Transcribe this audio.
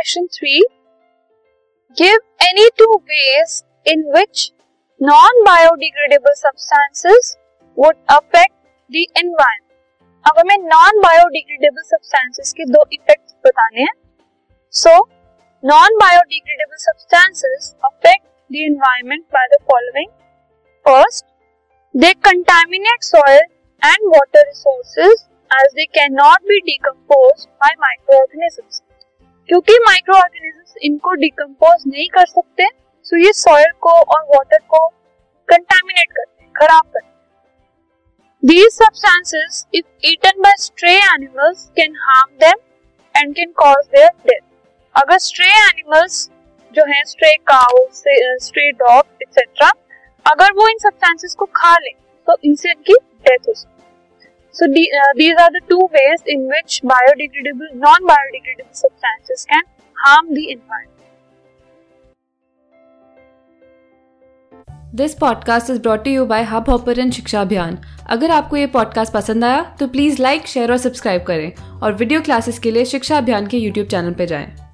Question three give any two ways in which non biodegradable substances would affect the environment अब हमें non biodegradable substances के दो effects बताने हैं। So non biodegradable substances affect the environment by the following first they contaminate soil and water resources as they cannot be decompose by micro organisms क्योंकि micro organisms इनको decompose नहीं कर सकते so ये सॉइल को और वाटर को contaminate करते हैं, खराब करते हैं। These substances if eaten by stray animals can harm them and can cause their death अगर स्ट्रे एनिमल्स जो है stray cow stray dog etcetera अगर वो इन सब्सटेंसेस को खा ले तो इनसे इनकी डेथ हो सकती So uh, these are the two ways in which biodegradable, non-biodegradable substances can harm the environment. This podcast is brought you by Hubhopper and Shiksha Abhiyan अगर आपको ये पॉडकास्ट पसंद आया तो प्लीज़ लाइक शेयर और subscribe करें और video classes के लिए शिक्षा अभियान के यूट्यूब चैनल पर जाएँ।